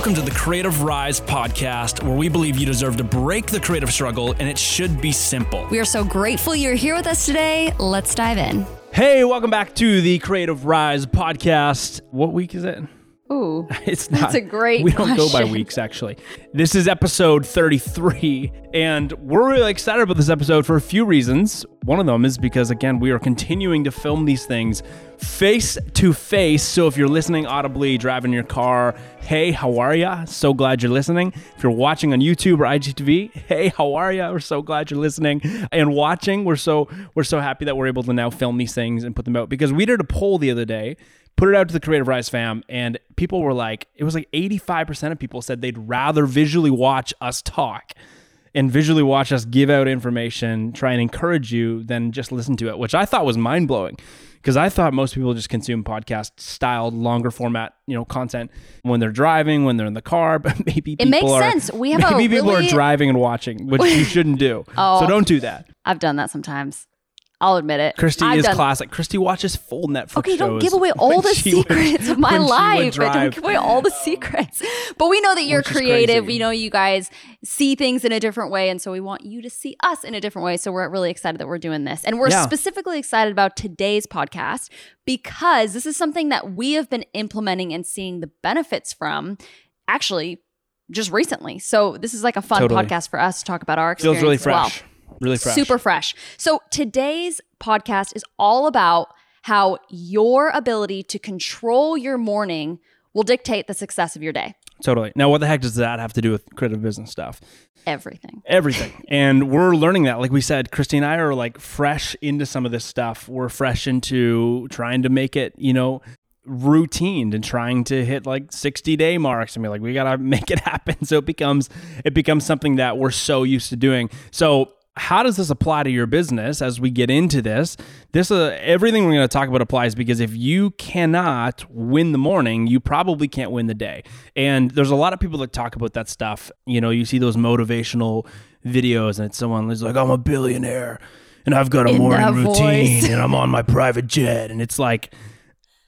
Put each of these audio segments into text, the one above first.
Welcome to the Creative Rise podcast, where we believe you deserve to break the creative struggle and it should be simple. We are so grateful you're here with us today. Let's dive in. Hey, welcome back to the Creative Rise podcast. What week is it? Ooh, It's not. That's a great We don't go by weeks, actually. This is episode 33, and we're really excited about this episode for a few reasons. One of them is because, again, we are continuing to film these things face to face. So if you're listening audibly, driving your car, hey, how are ya? So glad you're listening. If you're watching on YouTube or IGTV, hey, how are ya? We're so glad you're listening and watching. We're so we're so happy that we're able to now film these things and put them out because we did a poll the other day put it out to the Creative Rise fam, and people were like, it was like 85% of people said they'd rather visually watch us talk and visually watch us give out information, try and encourage you than just listen to it, which I thought was mind blowing. Because I thought most people just consume podcast styled, longer format, you know, content when they're driving, when they're in the car. But maybe people makes are, sense. We have a maybe people really- are driving and watching, which you shouldn't do. Oh. So don't do that. I've done that sometimes. I'll admit it. Christy I've is done- classic. Christy watches full Netflix Okay, don't give away all the she would- secrets of my life. Don't give away all the secrets. But we know that you're creative. We know you guys see things in a different way. And so we want you to see us in a different way. So we're really excited that we're doing this. And we're Yeah. specifically excited about today's podcast because this is something that we have been implementing and seeing the benefits from actually just recently. So this is like a fun Totally. podcast for us to talk about our experience. feels really as well. Really fresh. Super fresh. So today's podcast is all about how your ability to control your morning will dictate the success of your day. Totally. Now, what the heck does that have to do with creative business stuff? Everything. Everything. and we're learning that. Like we said, Christy and I are like fresh into some of this stuff. We're fresh into trying to make it, you know, routine and trying to hit like 60 day marks and be like we got to make it happen so it becomes it becomes something that we're so used to doing so how does this apply to your business as we get into this? This uh, everything we're going to talk about applies because if you cannot win the morning you probably can't win the day. And there's a lot of people that talk about that stuff. You know you see those motivational videos and it's someone who's like i'm a billionaire and i've got a In morning routine and i'm on my private jet. And it's like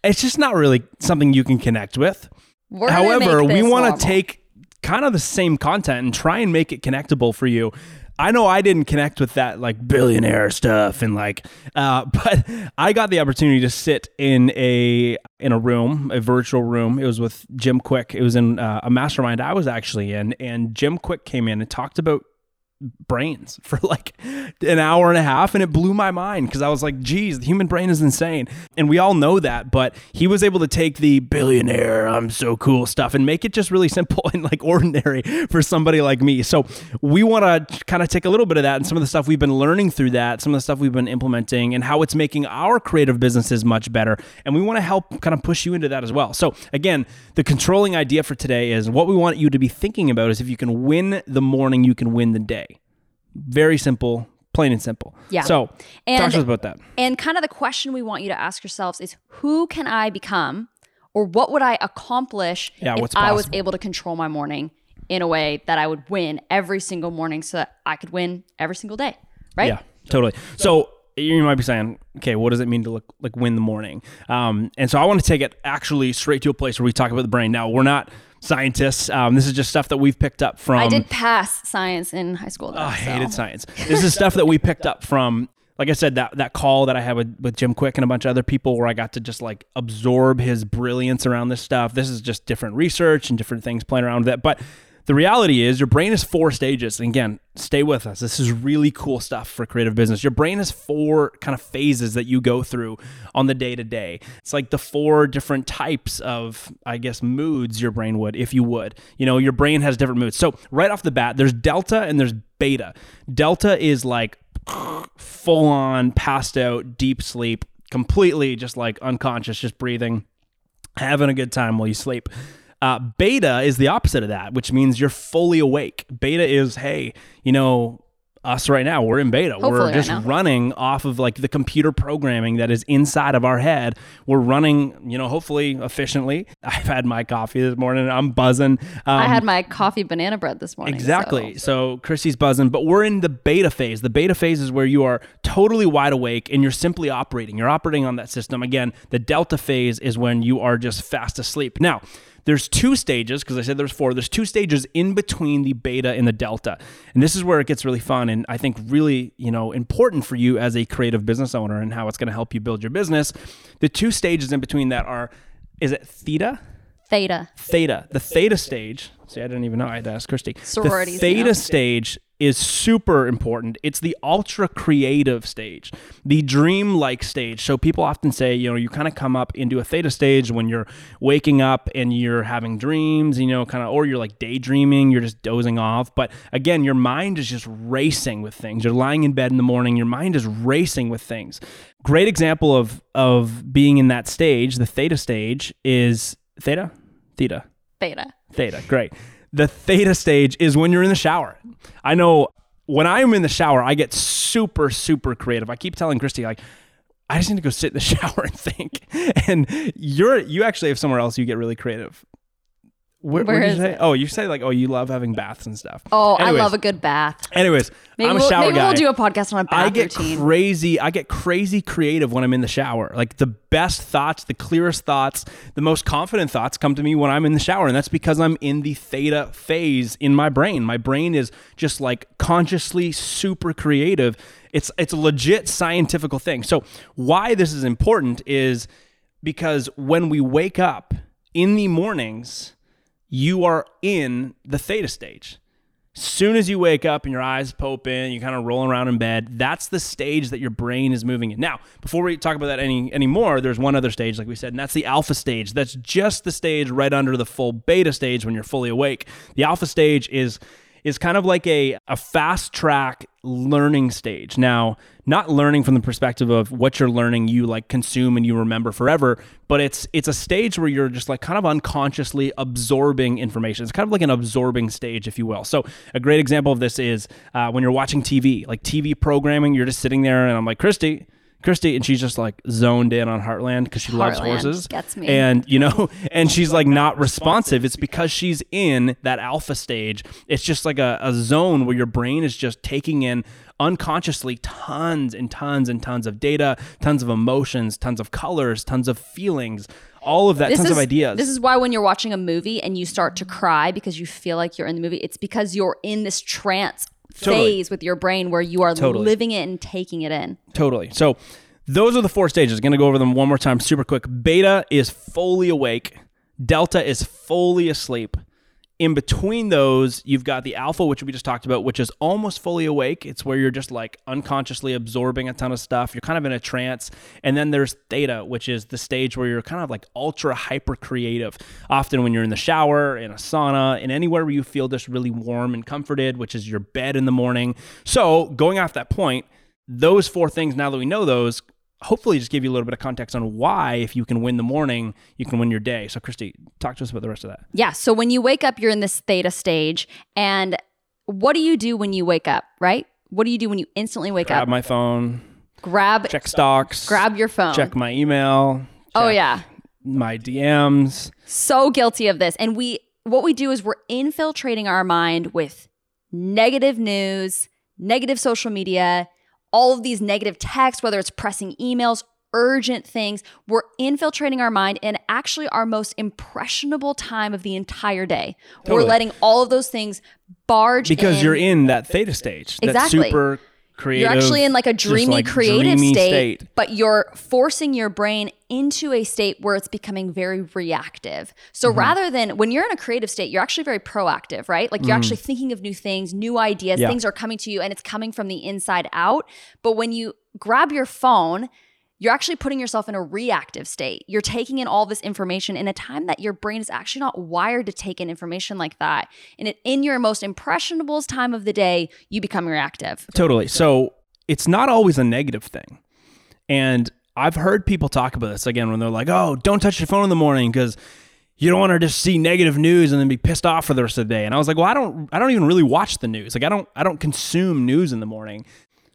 it's just not really something you can connect with. We're However, we want to take kind of the same content and try and make it connectable for you. I know I didn't connect with that like billionaire stuff and like, uh, but I got the opportunity to sit in a in a room, a virtual room. It was with Jim Kwik. It was in uh, a mastermind I was actually in, and Jim Kwik came in and talked about brains for like an hour and a half and it blew my mind because I was like, geez, the human brain is insane. And we all know that, but he was able to take the billionaire, I'm so cool stuff and make it just really simple and like ordinary for somebody like me. So we want to kind of take a little bit of that and some of the stuff we've been learning through that, some of the stuff we've been implementing and how it's making our creative businesses much better. And we want to help kind of push you into that as well. So again, the controlling idea for today is what we want you to be thinking about is if you can win the morning, you can win the day. Very simple, plain and simple. Yeah. So talk And- to us about that. And kind of the question we want you to ask yourselves is who can I become or what would I accomplish Yeah, if I was able to control my morning in a way that I would win every single morning so that I could win every single day, right? Yeah, totally. So you might be saying, okay, what does it mean to look like win the morning? Um, and so I want to take it actually straight to a place where we talk about the brain. Now we're not scientists. Um, this is just stuff that we've picked up from. I did pass science in high school. Though, Oh, I so. hated science. This is stuff that we picked up from, like I said, that that call that I had with, with Jim Kwik and a bunch of other people where I got to just like absorb his brilliance around this stuff. This is just different research and different things playing around with it. But the reality is your brain is four stages. And again, stay with us. This is really cool stuff for creative business. Your brain has four kind of phases that you go through on the day to day. It's like the four different types of, I guess, moods your brain would, if you would. You know, your brain has different moods. So right off the bat, there's delta and there's beta. Delta is like full on, passed out, deep sleep, completely just like unconscious, just breathing, having a good time while you sleep. Uh, beta is the opposite of that, which means you're fully awake. Beta is, hey, you know, us right now, we're in beta. Hopefully we're just now. running off of like the computer programming that is inside of our head. We're running, you know, hopefully efficiently. I've had my coffee this morning. I'm buzzing. Um, I had my coffee banana bread this morning. Exactly. so- So. Chrissy's buzzing, but we're in the beta phase. The beta phase is where you are totally wide awake and you're simply operating. You're operating on that system. Again, the delta phase is when you are just fast asleep. Now, there's two stages because I said there's four. There's two stages in between the beta and the delta, and this is where it gets really fun and I think really you know important for you as a creative business owner and how it's going to help you build your business. The two stages in between that are, is it theta? Theta. Theta. The theta stage. See, I didn't even know. I had to ask Christy. Sororities, The theta know. stage is super important. It's the ultra creative stage, the dream like stage. So people often say, you know, you kind of come up into a theta stage when you're waking up and you're having dreams, you know, kind of, or you're like daydreaming, you're just dozing off. But again, your mind is just racing with things. You're lying in bed in the morning, your mind is racing with things. Great example of of being in that stage, the theta stage, is theta, theta. Theta. Theta, great. The theta stage is when you're in the shower. I know when I'm in the shower, I get super, super creative. I keep telling Christy, like, I just need to go sit in the shower and think. And you're you actually have somewhere else you get really creative. Where, Where did you say? it? Oh, you say like, oh, you love having baths and stuff. Oh, Anyways, I love a good bath. Anyways, Maybe, I'm a we'll, shower maybe guy. we'll do a podcast on a bath I get routine. crazy. I get crazy creative when I'm in the shower. Like the best thoughts, the clearest thoughts, the most confident thoughts come to me when I'm in the shower, and that's because I'm in the theta phase in my brain. My brain is just like consciously super creative. It's it's a legit scientific thing. So why this is important is because when we wake up in the mornings, you are in the theta stage soon as you wake up and your eyes pop in, you kind of rolling around in bed. That's the stage that your brain is moving in. Now, before we talk about that any anymore, there's one other stage, like we said, and that's the alpha stage. That's just the stage right under the full beta stage when you're fully awake. The alpha stage is is kind of like a, a fast track learning stage. Now, not learning from the perspective of what you're learning you like consume and you remember forever, but it's it's a stage where you're just like kind of unconsciously absorbing information. It's kind of like an absorbing stage, if you will. So a great example of this is uh, when you're watching TV, like TV programming. You're just sitting there, and I'm like, Christy. Christy, and she's just like zoned in on Heartland because she loves Heartland horses. gets me. And you know, and she's like not responsive. It's because she's in that alpha stage. It's just like a, a zone where your brain is just taking in unconsciously tons and tons and tons of data, tons of emotions, tons of colors, tons of feelings, all of that, this tons is, of ideas. This is why when you're watching a movie and you start to cry because you feel like you're in the movie, it's because you're in this trance Totally. phase with your brain where you are Totally. living it and taking it in. Totally. So those are the four stages. Going to go over them one more time super quick. Beta is fully awake. Delta is fully asleep. In between those, you've got the alpha, which we just talked about, which is almost fully awake. It's where you're just like unconsciously absorbing a ton of stuff. You're kind of in a trance. And then there's theta, which is the stage where you're kind of like ultra hyper creative. Often when you're in the shower, in a sauna, in anywhere where you feel just really warm and comforted, which is your bed in the morning. So going off that point, those four things, now that we know those, hopefully just give you a little bit of context on why, if you can win the morning, you can win your day. So, Christy, talk to us about the rest of that. Yeah. So when you wake up, you're in this theta stage. And what do you do when you wake up, right? What do you do when you instantly wake up? Grab my phone, grab check stocks, grab your phone. check my email, oh yeah. my DMs. so guilty of this and we what we do is we're infiltrating our mind with negative news negative social media all of these negative texts whether it's pressing emails urgent things we're infiltrating our mind in actually our most impressionable time of the entire day we're letting all of those things barge Because in. you're in that theta stage. That Exactly. super creative. You're actually in like a dreamy, like, creative dreamy state, but you're forcing your brain into a state where it's becoming very reactive. So Mm-hmm. rather than when you're in a creative state, you're actually very proactive, right? Like you're actually thinking of new things, new ideas. Yeah. things are coming to you and it's coming from the inside out. But when you grab your phone, you're actually putting yourself in a reactive state. You're taking in all this information in a time that your brain is actually not wired to take in information like that. And in your most impressionable time of the day, you become reactive. Totally. So it's not always a negative thing. And I've heard people talk about this again when they're like, oh, don't touch your phone in the morning because you don't want to just see negative news and then be pissed off for the rest of the day. And I was like, well, I don't I don't even really watch the news. Like I don't I don't consume news in the morning.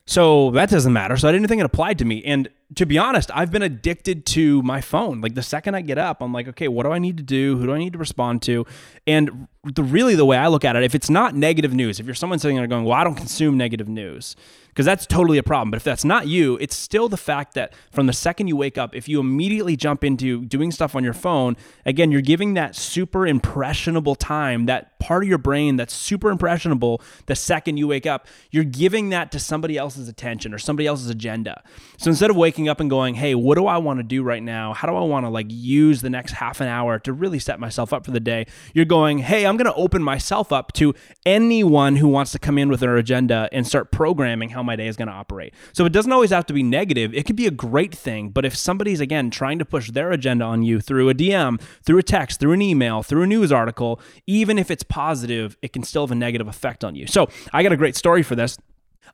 So that doesn't matter. So I didn't think it applied to me. And to be honest, I've been addicted to my phone. Like the second I get up, I'm like, okay, what do I need to do? Who do I need to respond to? And the really the way I look at it, if it's not negative news, if you're someone sitting there going, well, I don't consume negative news, because that's totally a problem. But if that's not you, it's still the fact that from the second you wake up, if you immediately jump into doing stuff on your phone, again, you're giving that super impressionable time, that part of your brain that's super impressionable the second you wake up, you're giving that to somebody else's attention or somebody else's agenda. So instead of waking up and going, hey, what do I want to do right now? How do I want to like use the next half an hour to really set myself up for the day? You're going, hey, I'm going to open myself up to anyone who wants to come in with their agenda and start programming how my day is going to operate. So it doesn't always have to be negative. It could be a great thing. But if somebody's, again, trying to push their agenda on you through a DM, through a text, through an email, through a news article, even if it's positive, it can still have a negative effect on you. So I got a great story for this.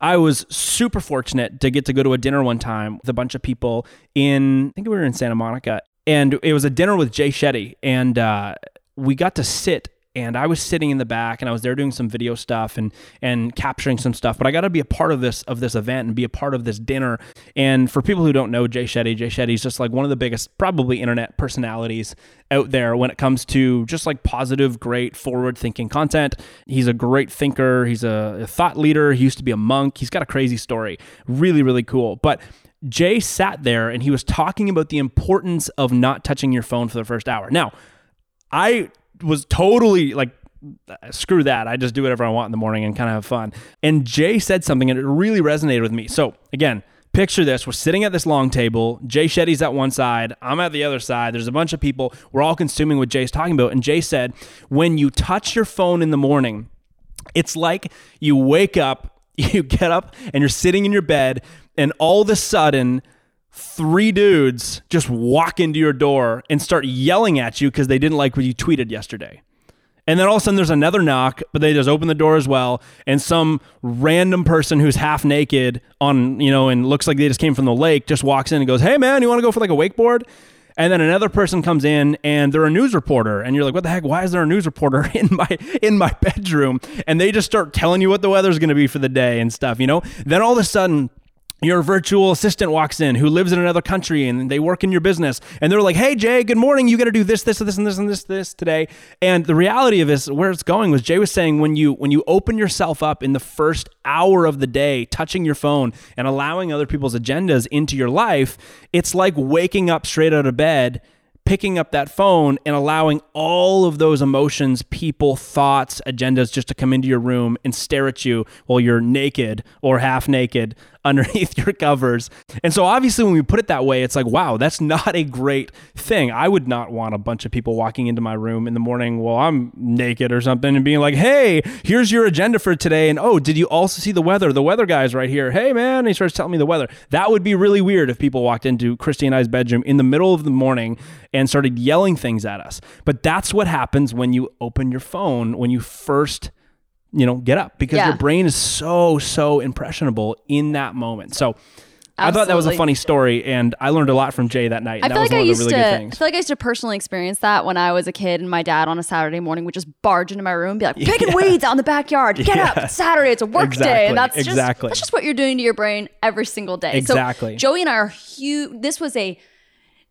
I was super fortunate to get to go to a dinner one time with a bunch of people in, I think we were in Santa Monica, and it was a dinner with Jay Shetty. And uh, we got to sit and I was sitting in the back and I was there doing some video stuff and and capturing some stuff. But I got to be a part of this of this event and be a part of this dinner. And for people who don't know Jay Shetty, Jay Shetty is just like one of the biggest, probably internet personalities out there when it comes to just like positive, great, forward thinking content. He's a great thinker. He's a, a thought leader. He used to be a monk. He's got a crazy story. Really, really cool. But Jay sat there and he was talking about the importance of not touching your phone for the first hour. Now, I was totally like uh, screw that. I just do whatever I want in the morning and kind of have fun. And Jay said something and it really resonated with me. So again, picture this. We're sitting at this long table. Jay Shetty's at one side. I'm at the other side. There's a bunch of people. We're all consuming what Jay's talking about. And Jay said, when you touch your phone in the morning, it's like you wake up, you get up and you're sitting in your bed and all of a sudden three dudes just walk into your door and start yelling at you because they didn't like what you tweeted yesterday. And then all of a sudden there's another knock, but they just open the door as well. And some random person who's half naked on, you know, and looks like they just came from the lake just walks in and goes, Hey man, you want to go for like a wakeboard? And then another person comes in and they're a news reporter. And you're like, what the heck? Why is there a news reporter in my in my bedroom? And they just start telling you what the weather's gonna be for the day and stuff, you know? Then all of a sudden your virtual assistant walks in who lives in another country and they work in your business. And they're like hey jay good morning. You got to do this this and this and this and this this today. And the reality of this where it's going was jay was saying when you when you open yourself up in the first hour of the day touching your phone and allowing other people's agendas into your life it's like waking up straight out of bed picking up that phone and allowing all of those emotions, people, thoughts, agendas just to come into your room and stare at you while you're naked or half naked underneath your covers. And so obviously when we put it that way, it's like, wow, that's not a great thing. I would not want a bunch of people walking into my room in the morning while I'm naked or something and being like, hey, here's your agenda for today. And oh, did you also see the weather? The weather guy's right here. Hey man, and he starts telling me the weather. That would be really weird if people walked into Christy and I's bedroom in the middle of the morning and started yelling things at us. But that's what happens when you open your phone when you first you know, get up because yeah. your brain is so, so impressionable in that moment. So Absolutely. I thought that was a funny story, and I learned a lot from Jay that night. I feel like I used really to. I feel like I used to personally experience that when I was a kid, and my dad on a Saturday morning would just barge into my room, and be like, "Picking yeah. weeds out in the backyard. Get yeah. up! It's Saturday. It's a work exactly. day." And that's exactly. just that's just what you're doing to your brain every single day. Exactly. So Joey and I are huge. This was a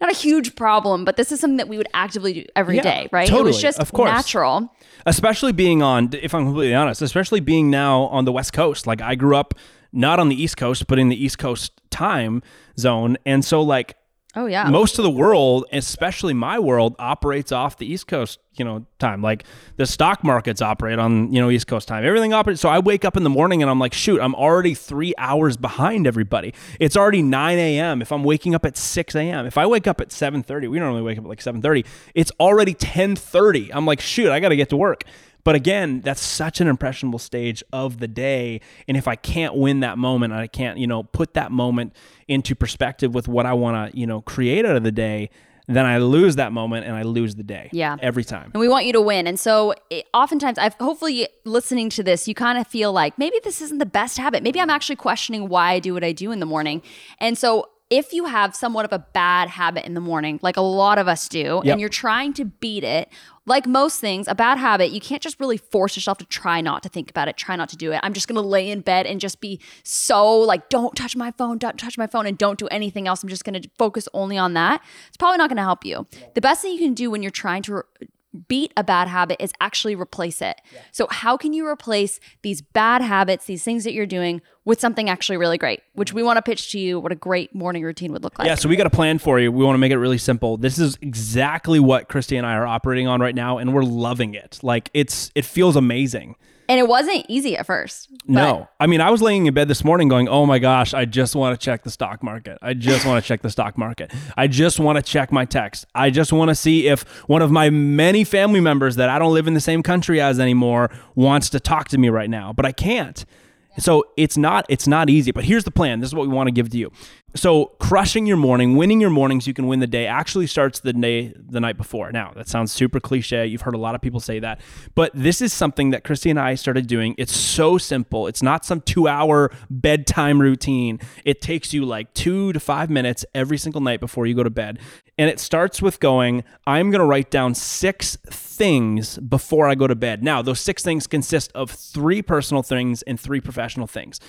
not a huge problem, but this is something that we would actively do every yeah, day, right? Totally, it was just of course. natural. Especially being on, if I'm completely honest, especially being now on the West Coast. Like I grew up not on the East Coast, but in the East Coast time zone. And so like Oh yeah. Most of the world, especially my world, operates off the East Coast, you know, time. Like the stock markets operate on, you know, East Coast time. Everything operates. So I wake up in the morning and I'm like, shoot, I'm already three hours behind everybody. It's already 9 a.m. If I'm waking up at 6 a.m. If I wake up at 7:30, we normally wake up at like 7:30. It's already 10:30. I'm like, shoot, I got to get to work. But again, that's such an impressionable stage of the day. And if I can't win that moment, I can't, you know, put that moment into perspective with what I want to, you know, create out of the day, then I lose that moment and I lose the day. Yeah. Every time. And we want you to win. And so it, oftentimes, I've hopefully listening to this, you kind of feel like maybe this isn't the best habit. Maybe I'm actually questioning why I do what I do in the morning. And so if you have somewhat of a bad habit in the morning, like a lot of us do, Yep. and you're trying to beat it, like most things, a bad habit, you can't just really force yourself to try not to think about it, try not to do it. I'm just gonna lay in bed and just be so like, don't touch my phone, don't touch my phone, and don't do anything else. I'm just gonna focus only on that. It's probably not gonna help you. The best thing you can do when you're trying to beat a bad habit is actually replace it. So, how can you replace these bad habits, these things that you're doing, with something actually really great, which we want to pitch to you what a great morning routine would look like? Yeah, so we got a plan for you. We want to make it really simple. This is exactly what Christy and I are operating on right now, and we're loving it. Like it's it feels amazing. And it wasn't easy at first. No, I mean, I was laying in bed this morning going, "Oh my gosh, I just want to check the stock market. I just want to check the stock market. I just want to check my text. I just want to see if one of my many family members that I don't live in the same country as anymore wants to talk to me right now, but I can't." So it's not it's not easy, but here's the plan. This is what we want to give to you. So crushing your morning, winning your mornings, you can win the day actually starts the day the night before. Now, that sounds super cliche. You've heard a lot of people say that. But this is something that Christy and I started doing. It's so simple. It's not some 2-hour bedtime routine. It takes you like 2 to 5 minutes every single night before you go to bed. And it starts with going, I'm going to write down 6 things before I go to bed. Now, those 6 things consist of 3 personal things and 3 professional things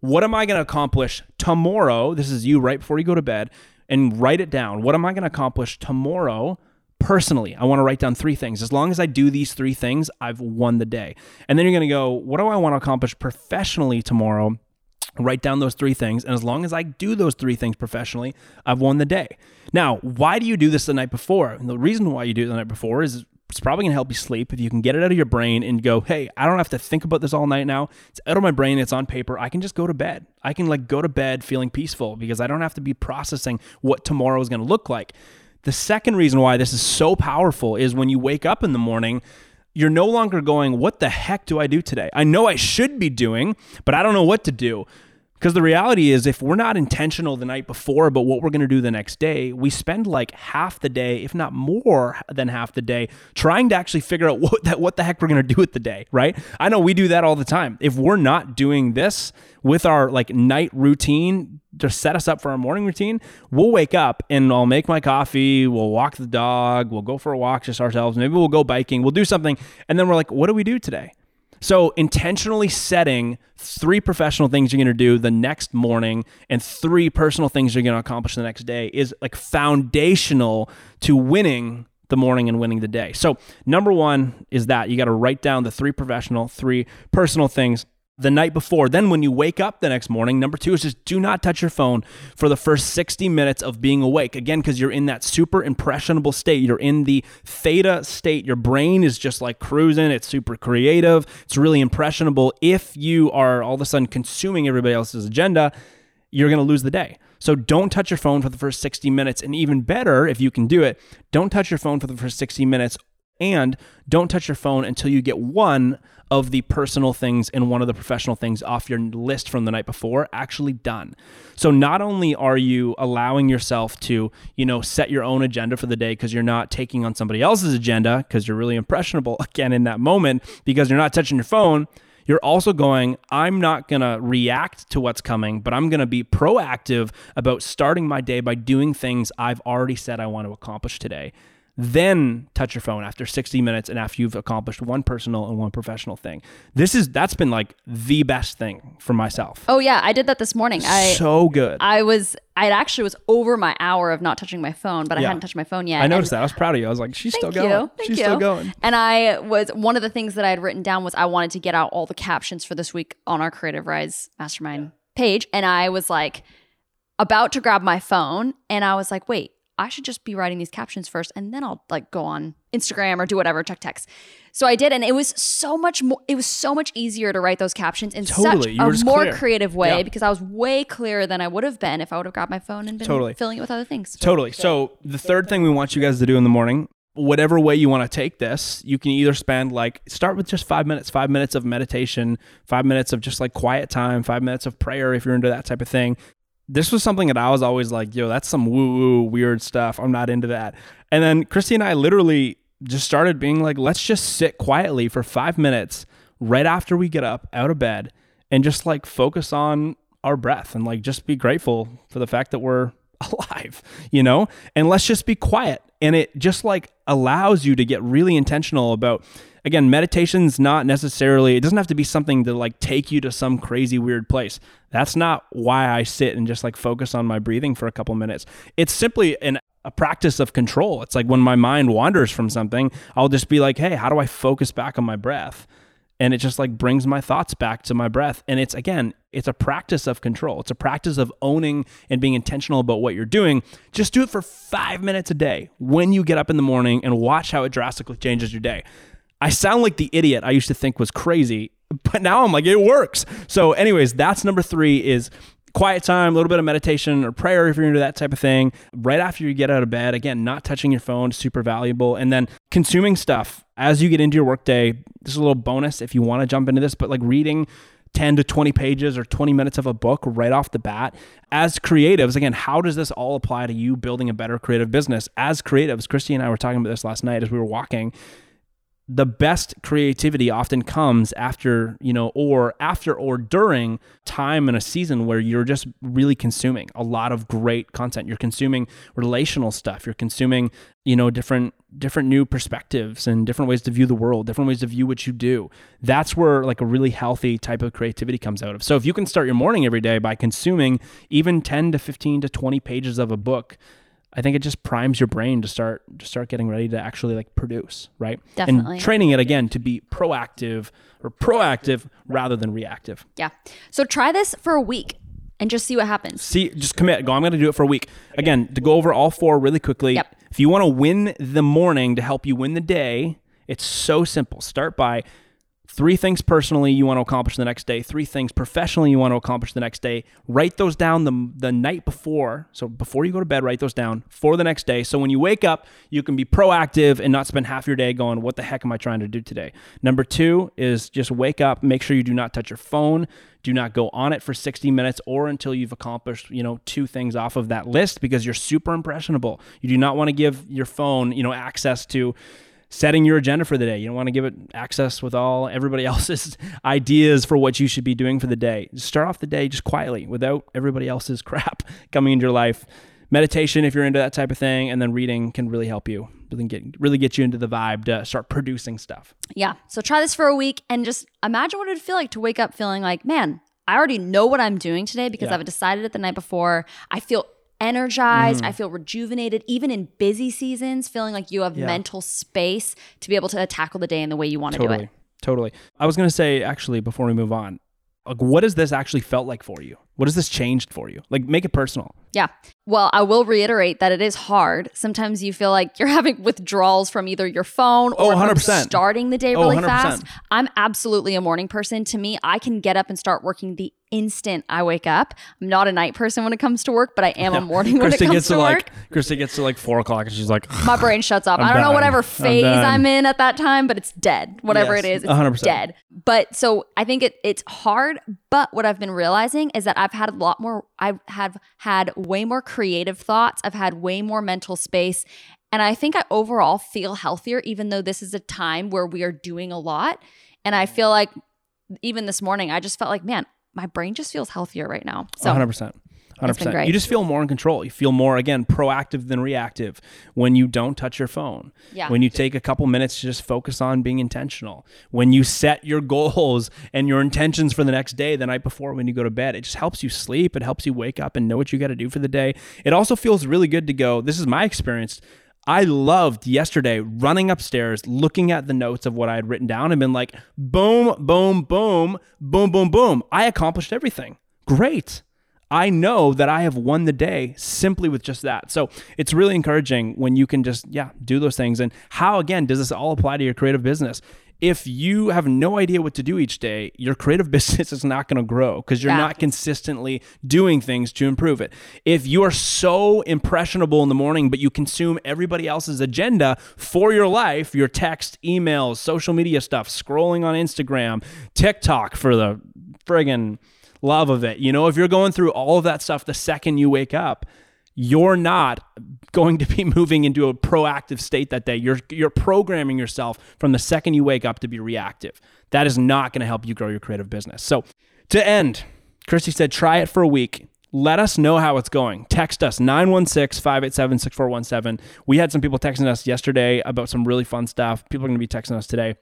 what am I going to accomplish tomorrow? This is you right before you go to bed and write it down. What am I going to accomplish tomorrow personally? I want to write down three things. As long as I do these three things, I've won the day. And then you're going to go, what do I want to accomplish professionally tomorrow? Write down those three things. And as long as I do those three things professionally, I've won the day. Now, why do you do this the night before? And the reason why you do it the night before is it's probably going to help you sleep if you can get it out of your brain and go, hey, I don't have to think about this all night now. It's out of my brain. It's on paper. I can just go to bed. I can like go to bed feeling peaceful because I don't have to be processing what tomorrow is going to look like. The second reason why this is so powerful is when you wake up in the morning, you're no longer going, What the heck do I do today? I know I should be doing, but I don't know what to do. Because the reality is, if we're not intentional the night before about what we're going to do the next day, we spend like half the day, if not more than half the day, trying to actually figure out what that what the heck we're going to do with the day. Right? I know we do that all the time. If we're not doing this with our like night routine to set us up for our morning routine, we'll wake up and I'll make my coffee, we'll walk the dog, we'll go for a walk just ourselves, maybe we'll go biking, we'll do something, and then we're like, what do we do today? So, intentionally setting three professional things you're going to do the next morning and three personal things you're going to accomplish the next day is like foundational to winning the morning and winning the day. So, number one is that you got to write down the three professional, three personal things the night before. Then, when you wake up the next morning, number two is just do not touch your phone for the first 60 minutes of being awake. Again, because you're in that super impressionable state. You're in the theta state. Your brain is just like cruising. It's super creative. It's really impressionable. If you are all of a sudden consuming everybody else's agenda, you're going to lose the day. So don't touch your phone for the first 60 minutes. And even better, if you can do it, don't touch your phone for the first 60 minutes and don't touch your phone until you get one of the personal things and one of the professional things off your list from the night before actually done. So not only are you allowing yourself to, you know, set your own agenda for the day because you're not taking on somebody else's agenda because you're really impressionable again in that moment because you're not touching your phone, you're also going, I'm not going to react to what's coming, but I'm going to be proactive about starting my day by doing things I've already said I want to accomplish today. Then touch your phone after 60 minutes and after you've accomplished one personal and one professional thing. This is that's been like the best thing for myself. Oh yeah, I did that this morning. I so good. I was I actually was over my hour of not touching my phone, but I hadn't touched my phone yet. I noticed and that. I was proud of you. I was like, she's still going. you. She's you. still going. And I was one of the things that I had written down was I wanted to get out all the captions for this week on our Creative Rise Mastermind page. And I was like about to grab my phone and I was like, wait, I should just be writing these captions first and then I'll like go on Instagram or do whatever, check text. So I did, and it was so much more it was so much easier to write those captions in Totally. Such a more clear. creative way Yeah. because I was way clearer than I would have been if I would have grabbed my phone and been Totally. filling it with other things. Totally. So the third thing we want you guys to do in the morning, whatever way you want to take this, you can either spend like start with just five minutes, five minutes of meditation, five minutes of just like quiet time, five minutes of prayer if you're into that type of thing. This was something that I was always like, yo, that's some woo woo weird stuff. I'm not into that. And then Christy and I literally just started being like, let's just sit quietly for five minutes right after we get up out of bed and just like focus on our breath and like just be grateful for the fact that we're alive, you know? And let's just be quiet. And it just like allows you to get really intentional about again, meditation's not necessarily it doesn't have to be something to like take you to some crazy weird place. That's not why I sit and just like focus on my breathing for a couple minutes. It's simply an a practice of control. It's like when my mind wanders from something, I'll just be like, "Hey, how do I focus back on my breath?" and it just like brings my thoughts back to my breath and it's again it's a practice of control it's a practice of owning and being intentional about what you're doing just do it for five minutes a day when you get up in the morning and watch how it drastically changes your day i sound like the idiot i used to think was crazy but now i'm like it works so anyways that's number three is quiet time, a little bit of meditation or prayer if you're into that type of thing. Right after you get out of bed, again, not touching your phone, super valuable. And then consuming stuff as you get into your workday. This is a little bonus if you want to jump into this, but like reading 10 to 20 pages or 20 minutes of a book right off the bat. As creatives, again, how does this all apply to you building a better creative business? As creatives, Christy and I were talking about this last night as we were walking the best creativity often comes after, you know, or after or during time in a season where you're just really consuming a lot of great content. You're consuming relational stuff. You're consuming, you know, different different new perspectives and different ways to view the world, different ways to view what you do. That's where like a really healthy type of creativity comes out of. So if you can start your morning every day by consuming even 10 to 15 to 20 pages of a book, I think it just primes your brain to start to start getting ready to actually like produce, right? Definitely. And training it again to be proactive or proactive rather than reactive. Yeah. So try this for a week and just see what happens. See, just commit. Go. I'm going to do it for a week. Again, to go over all four really quickly. Yep. If you want to win the morning to help you win the day, it's so simple. Start by Three things personally you want to accomplish the next day, three things professionally you want to accomplish the next day. Write those down the, the night before. So before you go to bed, write those down for the next day. So when you wake up, you can be proactive and not spend half your day going, What the heck am I trying to do today? Number two is just wake up, make sure you do not touch your phone. Do not go on it for 60 minutes or until you've accomplished, you know, two things off of that list because you're super impressionable. You do not want to give your phone, you know, access to setting your agenda for the day. You don't want to give it access with all everybody else's ideas for what you should be doing for the day. Just start off the day just quietly without everybody else's crap coming into your life. Meditation, if you're into that type of thing, and then reading can really help you. Really get really get you into the vibe to start producing stuff. Yeah. So try this for a week and just imagine what it'd feel like to wake up feeling like, man, I already know what I'm doing today because Yeah. I've decided it the night before. I feel energized. Mm. I feel rejuvenated, even in busy seasons, feeling like you have Yeah. mental space to be able to tackle the day in the way you want to do Totally. it. Totally. I was going to say, actually, before we move on, like, what has this actually felt like for you? What has this changed for you? Like, make it personal. Yeah. Well, I will reiterate that it is hard. Sometimes you feel like you're having withdrawals from either your phone Oh, or 100%. starting the day Oh, really 100%. fast. I'm absolutely a morning person. To me, I can get up and start working the instant I wake up. I'm not a night person when it comes to work, but I am a morning when it comes gets to, to work. like Christy gets to like four o'clock and she's like, my brain shuts off. I'm I don't know done. whatever I'm phase. I'm, in at that time, but it's dead. Whatever Yes, it is, it's 100%. dead. But so I think it, it's hard. But what I've been realizing is that I've had a lot more. I have had way more creative thoughts. I've had way more mental space. And I think I overall feel healthier, even though this is a time where we are doing a lot. And I feel like even this morning, I just felt like, man, my brain just feels healthier right now. So 100%. 100%. You just feel more in control. You feel more, again, proactive than reactive when you don't touch your phone. Yeah. When you take a couple minutes to just focus on being intentional. When you set your goals and your intentions for the next day the night before when you go to bed, it just helps you sleep. It helps you wake up and know what you got to do for the day. It also feels really good to go. This is my experience. I loved yesterday running upstairs, looking at the notes of what I had written down and been like, boom, boom, boom, boom, boom, boom. I accomplished everything. Great. I know that I have won the day simply with just that. So it's really encouraging when you can just, yeah, do those things. And how, again, does this all apply to your creative business? If you have no idea what to do each day, your creative business is not going to grow because you're Yeah. not consistently doing things to improve it. If you are so impressionable in the morning, but you consume everybody else's agenda for your life, your text, emails, social media stuff, scrolling on Instagram, TikTok for the friggin' love of it. You know, if you're going through all of that stuff the second you wake up, you're not going to be moving into a proactive state that day. You're you're programming yourself from the second you wake up to be reactive. That is not going to help you grow your creative business. So, to end, Christy said try it for a week. let us know how it's going. Text us 916 587 6417. We had some people texting us yesterday about some really fun stuff. People are going to be texting us today.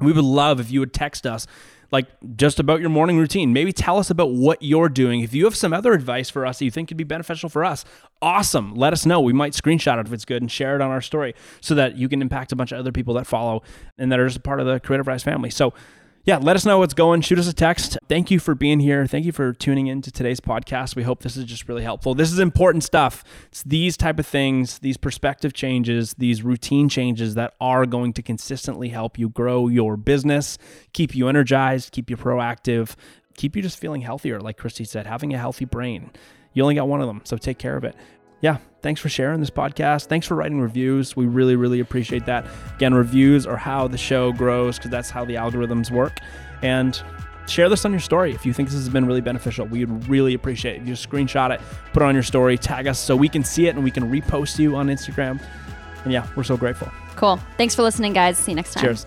We would love if you would text us like just about your morning routine. Maybe tell us about what you're doing. If you have some other advice for us that you think could be beneficial for us, awesome. Let us know. We might screenshot it if it's good and share it on our story so that you can impact a bunch of other people that follow and that are just a part of the Creative Rise family. So yeah, let us know what's going. Shoot us a text. Thank you for being here. Thank you for tuning in to today's podcast. We hope this is just really helpful. This is important stuff. It's these type of things, these perspective changes, these routine changes that are going to consistently help you grow your business, keep you energized, keep you proactive, keep you just feeling healthier, like Christy said, having a healthy brain. You only got one of them, so take care of it yeah, thanks for sharing this podcast. Thanks for writing reviews. We really, really appreciate that. Again, reviews are how the show grows because that's how the algorithms work. And share this on your story if you think this has been really beneficial. We'd really appreciate it. If you just screenshot it, put it on your story, tag us so we can see it and we can repost you on Instagram. And yeah, we're so grateful. Cool. Thanks for listening, guys. See you next time. Cheers.